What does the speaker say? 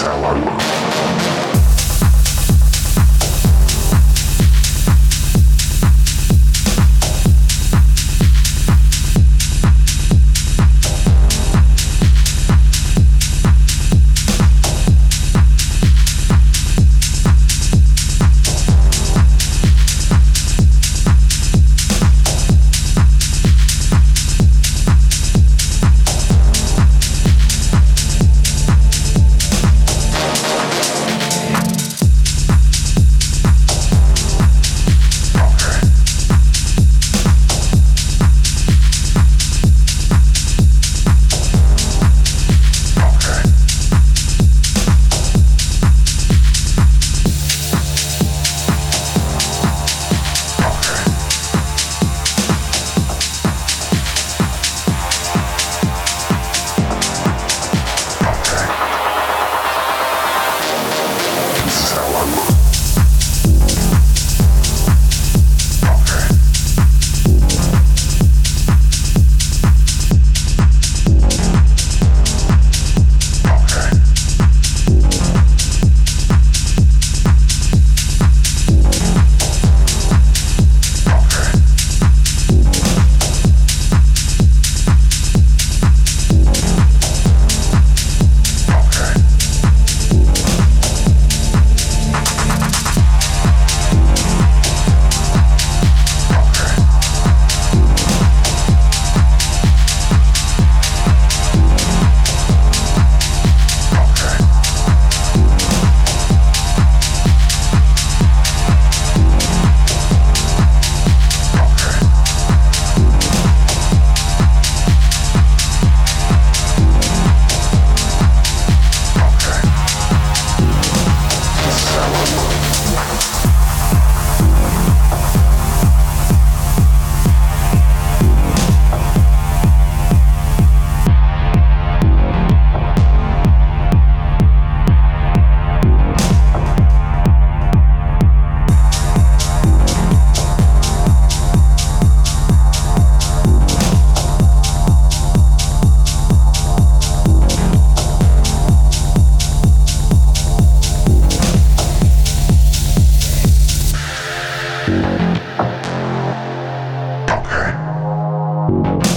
Salamanca. You.